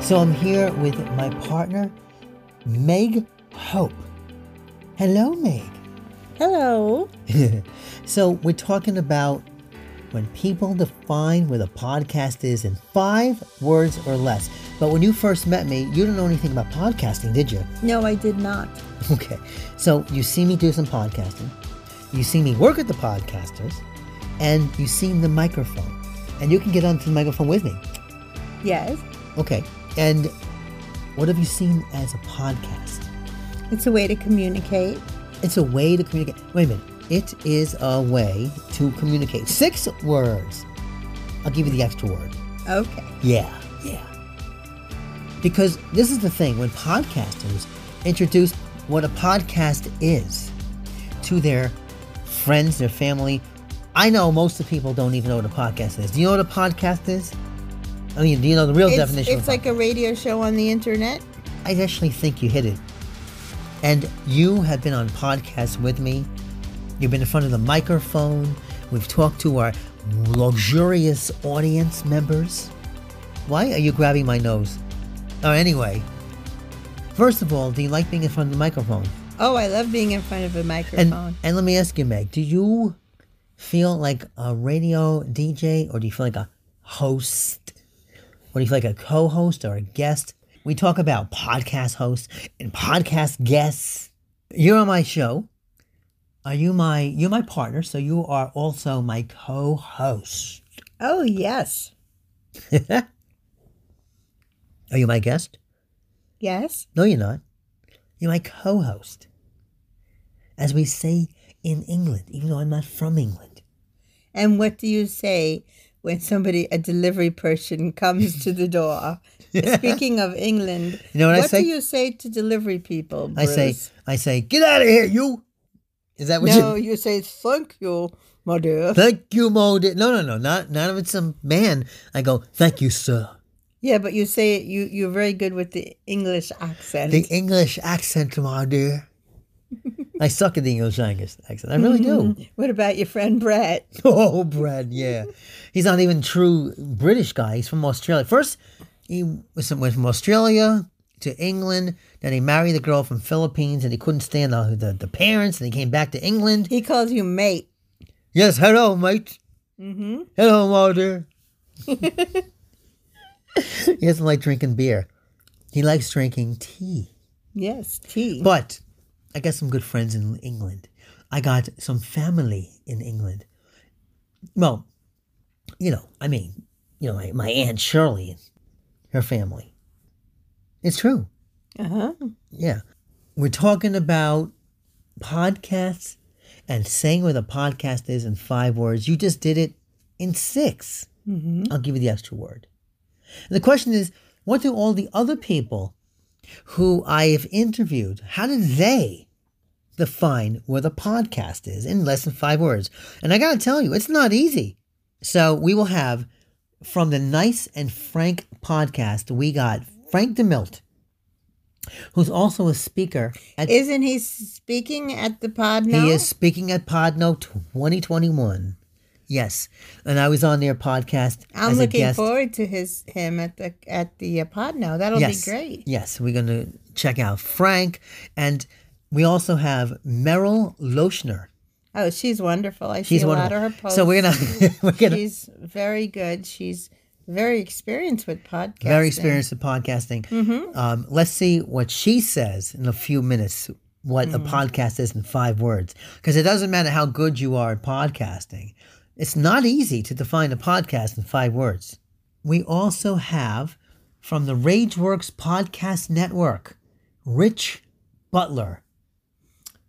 So I'm here with my partner, Meg Hope. Hello, Meg. Hello. so we're talking about when people define what a podcast is in five words or less. But when you first met me, you didn't know anything about podcasting, did you? No, I did not. Okay. So you see me do some podcasting. You see me work with the podcasters, and you see the microphone. And you can get onto the microphone with me. Yes. Okay. And what have you seen as a podcast? It's a way to communicate. It's a way to communicate. Wait a minute. It is a way to communicate. Six words. I'll give you the extra word. Okay. Yeah, yeah. Because this is the thing when podcasters introduce what a podcast is to their friends, their family. I know most of the people don't even know what a podcast is. Do you know what a podcast is? I mean, do you know the real It's, definition? it's like a radio show on the internet. I actually think you hit it. And you have been on podcasts with me. You've been in front of the microphone. We've talked to our luxurious audience members. Why are you grabbing my nose? Oh, anyway. First of all, do you like being in front of the microphone? Oh, I love being in front of a And microphone. and let me ask you, Meg, do you feel like a radio DJ or do you feel like a host? Or do you feel like a co-host or a guest? We talk about podcast hosts and podcast guests. You're on my show. Are you my you're my partner, so you are also my co-host. oh, yes. Are you my guest? Yes. No, you're not. You're my co host. As we say in England, even though I'm not from England. And what do you say when somebody, a delivery person, comes to the door? Speaking of England, You know what I say? do you say to delivery people? I say, I say, get out of here, you. Is that what you no, you? you say thank you, my dear. Thank you, Mo. No, no, no, not not if it's a man. I go, thank you, sir. Yeah, but you say it, you you're very good with the English accent. The English accent, my dear. I suck at the English accent. I really do. what about your friend Brett? Oh, Brad, yeah. He's not even true British guy. He's from Australia. First, he went from Australia to England. Then he married a girl from Philippines, and he couldn't stand the, the, the parents. And he came back to England. He calls you mate. Yes, hello, mate. Mm-hmm. Hello, mother. he doesn't like drinking beer. He likes drinking tea. Yes, tea. But I got some good friends in England. I got some family in England. Well, you know, I mean, you know, my, my Aunt Shirley and her family. It's true. Uh huh. Yeah. We're talking about podcasts and saying what a podcast is in five words. You just did it in 6 i I'll give you the extra word. And the question is, what do all the other people who I have interviewed, how did they define what a podcast is in less than five words? And I got to tell you, it's not easy. So we will have from the Nice and Frank podcast, we got Frank DeMilt, who's also a speaker at Isn't he speaking at the pod now? he is speaking at Podno 2021. Yes, and I was on their podcast I'm as a looking forward to his him at the at the uh, pod now. That'll yes, be great. Yes, we're going to check out Frank, and we also have Merrill Loechner. Oh, she's wonderful. I She's see a wonderful. lot of her posts. So we're gonna we're gonna She's very good. She's very experienced with podcasting. very experienced with podcasting. Mm-hmm. Um, let's see what she says in a few minutes. What Mm-hmm. a podcast is in five words, because it doesn't matter how good you are at podcasting. It's not easy to define a podcast in five words. We also have from the RageWorks Podcast Network, Rich Butler.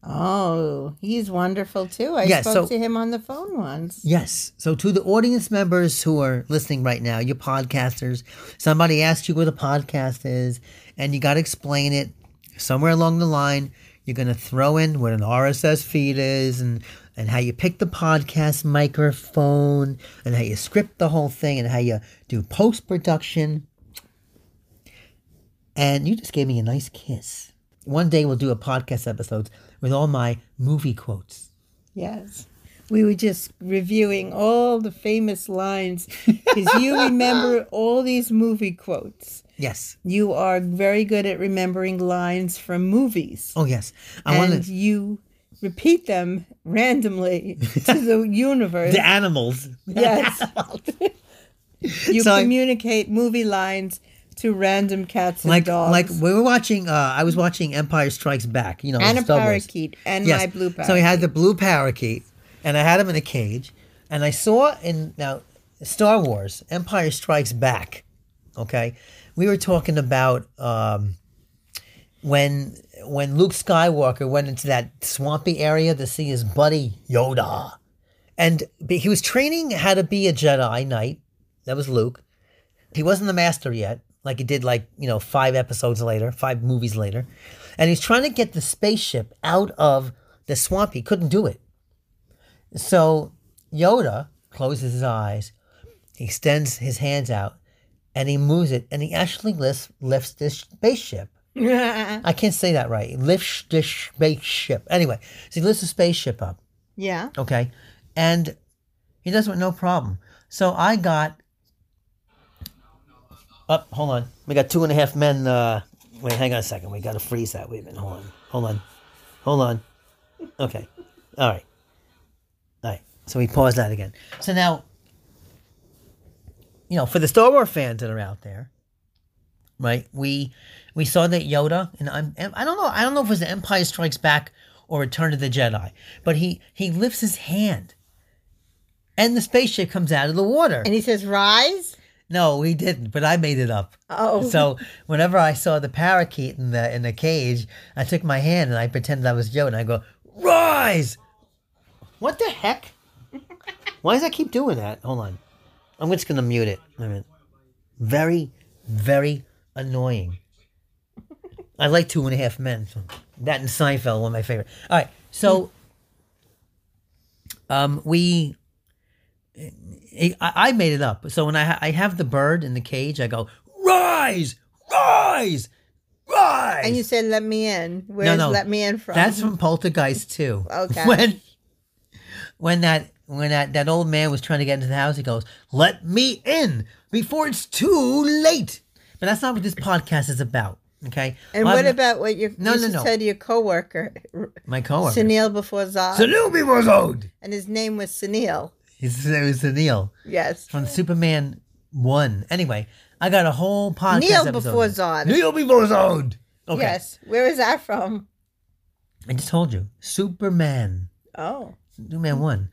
Oh, he's wonderful too. I spoke so- to him on the phone once. Yes. So to the audience members who are listening right now, you podcasters, somebody asked you what a podcast is, and you got to explain it somewhere along the line. You're going to throw in what an RSS feed is and and how you pick the podcast microphone and how you script the whole thing and how you do post production. And you just gave me a nice kiss. One day we'll do a podcast episode with all my movie quotes. Yes. We were just reviewing all the famous lines because you remember all these movie quotes. Yes. You are very good at remembering lines from movies. Oh yes. I and to you repeat them randomly to the universe. the animals. yes. you So I- communicate movie lines to random cats and like dogs. like we were watching. Uh, I was watching Empire Strikes Back. You know, and a parakeet and Yes. my blue parakeet. So he had the blue parakeet, and I had him in a cage, and I saw in now Star Wars Empire Strikes Back. Okay, we were talking about um, when when Luke Skywalker went into that swampy area to see his buddy Yoda, and he was training how to be a Jedi Knight. That was Luke. He wasn't the master yet, like he did like, you know, five episodes later, five movies later. And he's trying to get the spaceship out of the swamp. He couldn't do it. So Yoda closes his eyes, he extends his hands out, and he moves it, and he actually lifts, lifts this spaceship. I can't say that right. He lifts this spaceship. Anyway, so he lifts the spaceship up. yeah. Okay. And he does it with no problem. So I got up, hold on. We got two and a half men uh wait, hang on a second. We gotta freeze that. Wait a minute, hold on. Hold on. Hold on. Okay. All right. All right. So we pause that again. So now you know, for the Star Wars fans that are out there, right? We we saw that Yoda, and I'm I don't know I don't know if it was the Empire Strikes Back or Return of the Jedi, but he he lifts his hand, and the spaceship comes out of the water. And he says, "Rise." No, he didn't, but I made it up. Oh. So whenever I saw the parakeet in the in the cage, I took my hand and I pretended I was Yoda, and I go, "Rise!" What the heck? Why does I keep doing that? Hold on, I'm just gonna mute it. Wait a minute. Very, very annoying. I like Two and a Half Men. So that and Seinfeld, one of my favorite. All right, so um, we I, I made it up. So when I ha- I have the bird in the cage, I go rise, rise, rise. And you said, "Let me in." Where's no, no, "Let me in" from? That's from Poltergeist too. Okay. When when that when that that old man was trying to get into the house, he goes, "Let me in before it's too late." But that's not what this podcast is about. Okay. And Well, what about what you No, used no, to no. say to your coworker, my coworker? Sunil before Zod, Salute before Zod. and his name was Sunil. His it was Neil Yes. from Superman One. Anyway, I got a whole podcast. Neil episode. before Zod. Neil before Zod. Okay. Yes. Where is that from? I just told you. Superman. Oh. Superman 1.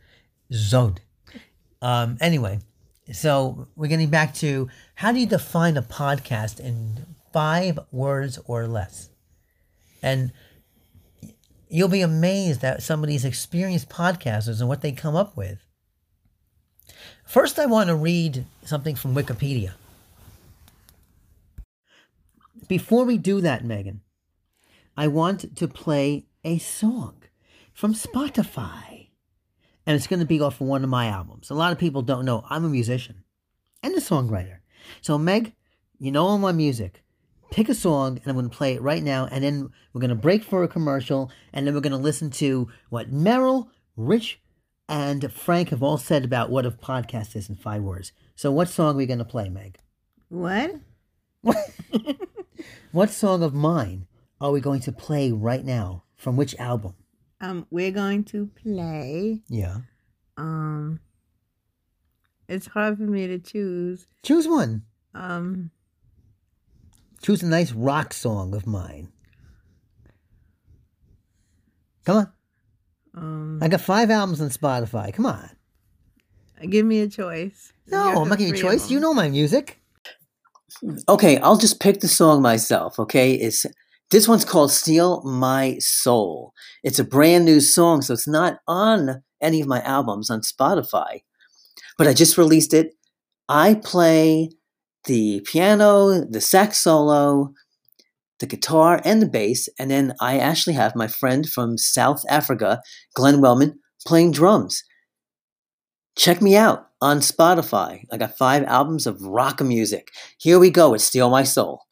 Zod. Um, anyway, so we're getting back to how do you define a podcast in five words or less? And you'll be amazed at some of these experienced podcasters and what they come up with. First, I want to read something from Wikipedia. Before we do that, Megan, I want to play a song from Spotify. And it's going to be off of one of my albums. A lot of people don't know I'm a musician and a songwriter. So, Meg, you know all my music. Pick a song, and I'm going to play it right now. And then we're going to break for a commercial. And then we're going to listen to what Merrill, Rich, and Frank have all said about what a podcast is in five words. So, what song are we going to play, Meg? What? What song of mine are we going to play right now? From which album? Um, we're going to play. Yeah. Um, it's hard for me to choose. Choose one. Um, Choose a nice rock song of mine. Come on. um, I got five albums on Spotify. Come on. give me a choice. No, I'm not giving you a choice. You know my music. Okay, I'll just pick the song myself, okay? It's this one's called Steal My Soul. It's a brand new song, so it's not on any of my albums on Spotify. But I just released it. I play the piano, the sax solo, the guitar, and the bass, and then I actually have my friend from South Africa, Glenn Wellman, playing drums. Check me out on Spotify. I got five albums of rock music. Here we go with Steal My Soul.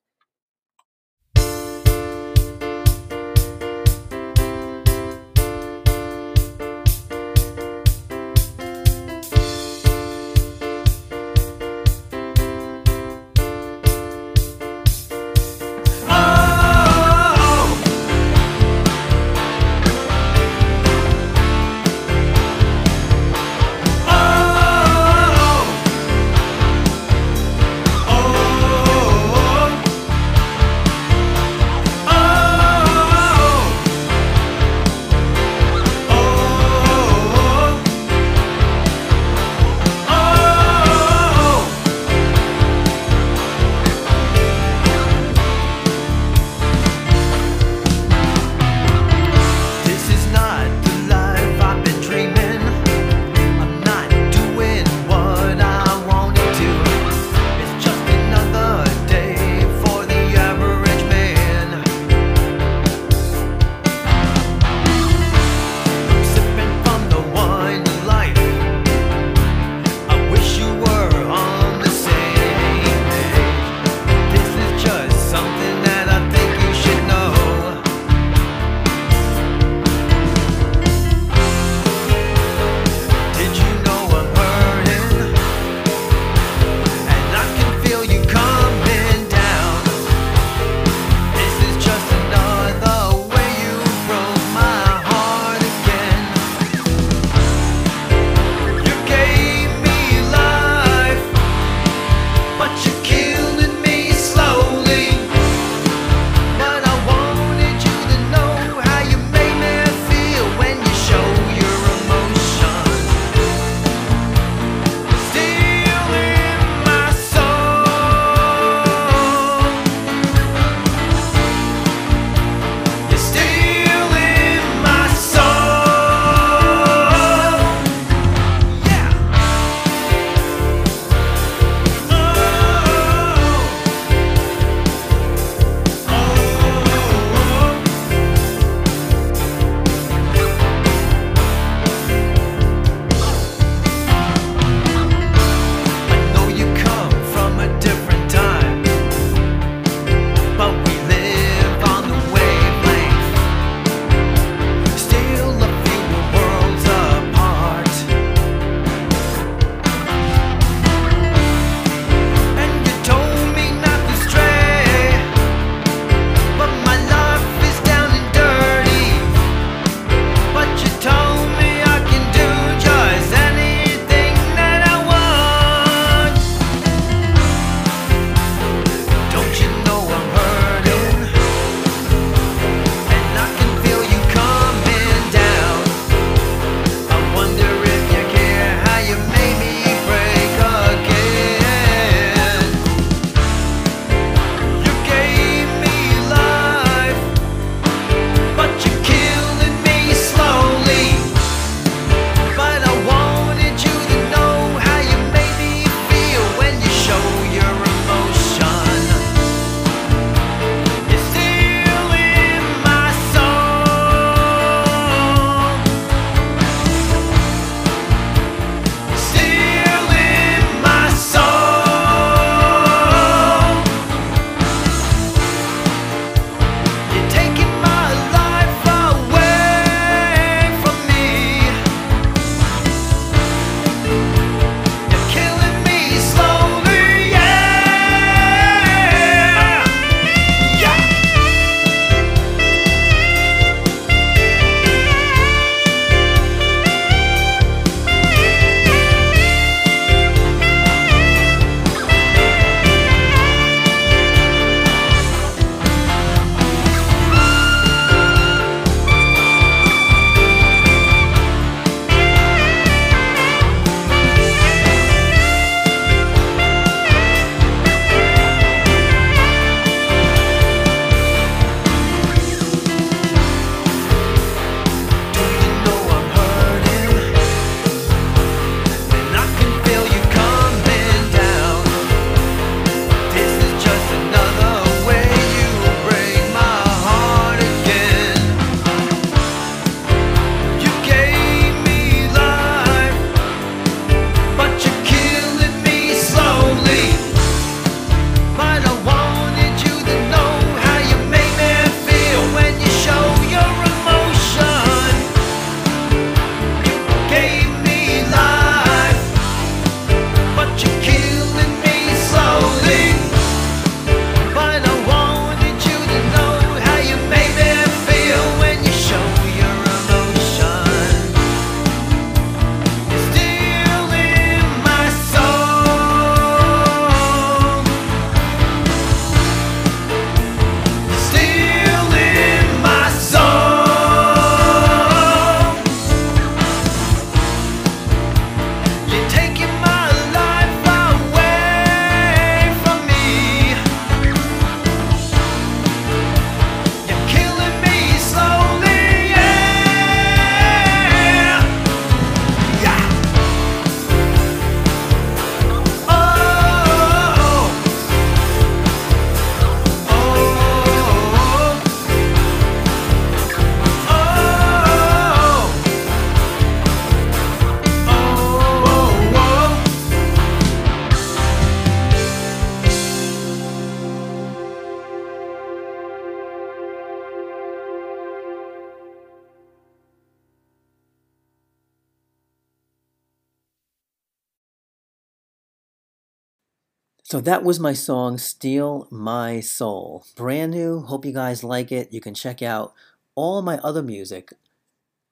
So that was my song, Steal My Soul. Brand new. Hope you guys like it. You can check out all my other music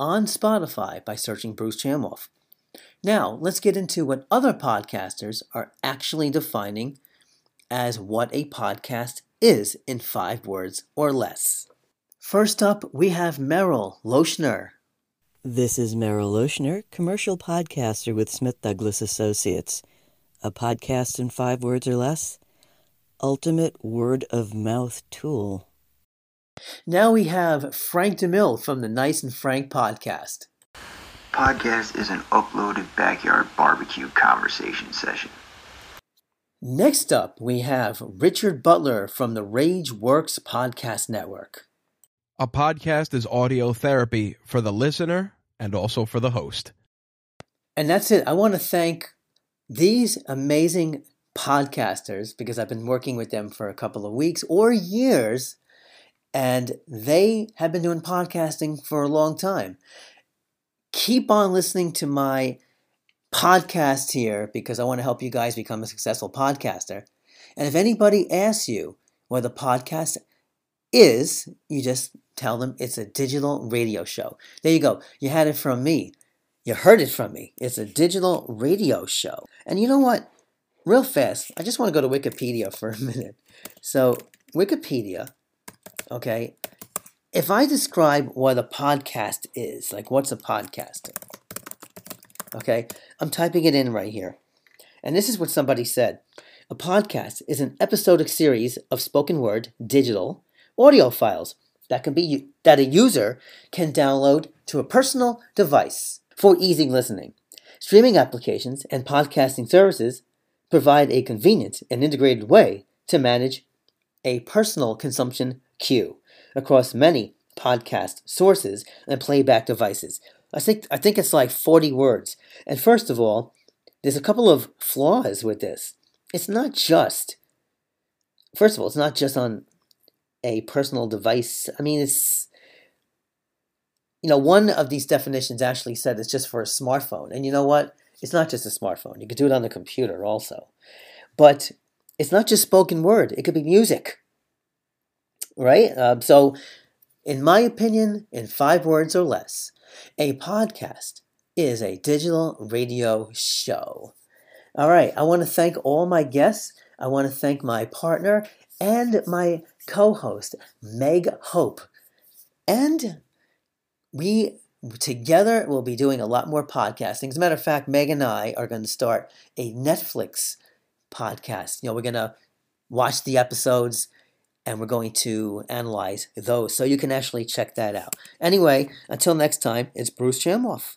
on Spotify by searching Bruce Chamoff. Now, let's get into what other podcasters are actually defining as what a podcast is in five words or less. First up, we have Merrill Loechner. This is Merrill Loechner, commercial podcaster with Smith Douglas Associates a podcast in five words or less, ultimate word of mouth tool. Now we have Frank DeMille from the Nice and Frank podcast. Podcast is an uploaded backyard barbecue conversation session. Next up, we have Richard Butler from the Rage Works Podcast Network. A podcast is audio therapy for the listener and also for the host. And that's it. I want to thank these amazing podcasters, because I've been working with them for a couple of weeks or years, and they have been doing podcasting for a long time. Keep on listening to my podcast here because I want to help you guys become a successful podcaster. And if anybody asks you what the podcast is, you just tell them it's a digital radio show. There you go. You had it from me. You heard it from me. It's a digital radio show. And you know what? Real fast, I just want to go to Wikipedia for a minute. So, Wikipedia, okay, if I describe what a podcast is, like what's a podcast? Okay, I'm typing it in right here. And this is what somebody said A podcast is an episodic series of spoken word, digital, audio files that can be that a user can download to a personal device for easy listening. Streaming applications and podcasting services provide a convenient and integrated way to manage a personal consumption queue across many podcast sources and playback devices. I think I think it's like 40 words. And first of all, there's a couple of flaws with this. It's not just First of all, it's not just on a personal device. I mean, it's you know, one of these definitions actually said it's just for a smartphone. And you know what? It's not just a smartphone. You could do it on the computer also. But it's not just spoken word, it could be music. Right? Um, so, in my opinion, in five words or less, a podcast is a digital radio show. All right, I want to thank all my guests. I want to thank my partner and my co host, Meg Hope. And we together will be doing a lot more podcasting. As a matter of fact, Meg and I are going to start a Netflix podcast. You know, we're going to watch the episodes and we're going to analyze those. So you can actually check that out. Anyway, until next time, it's Bruce Chamoff.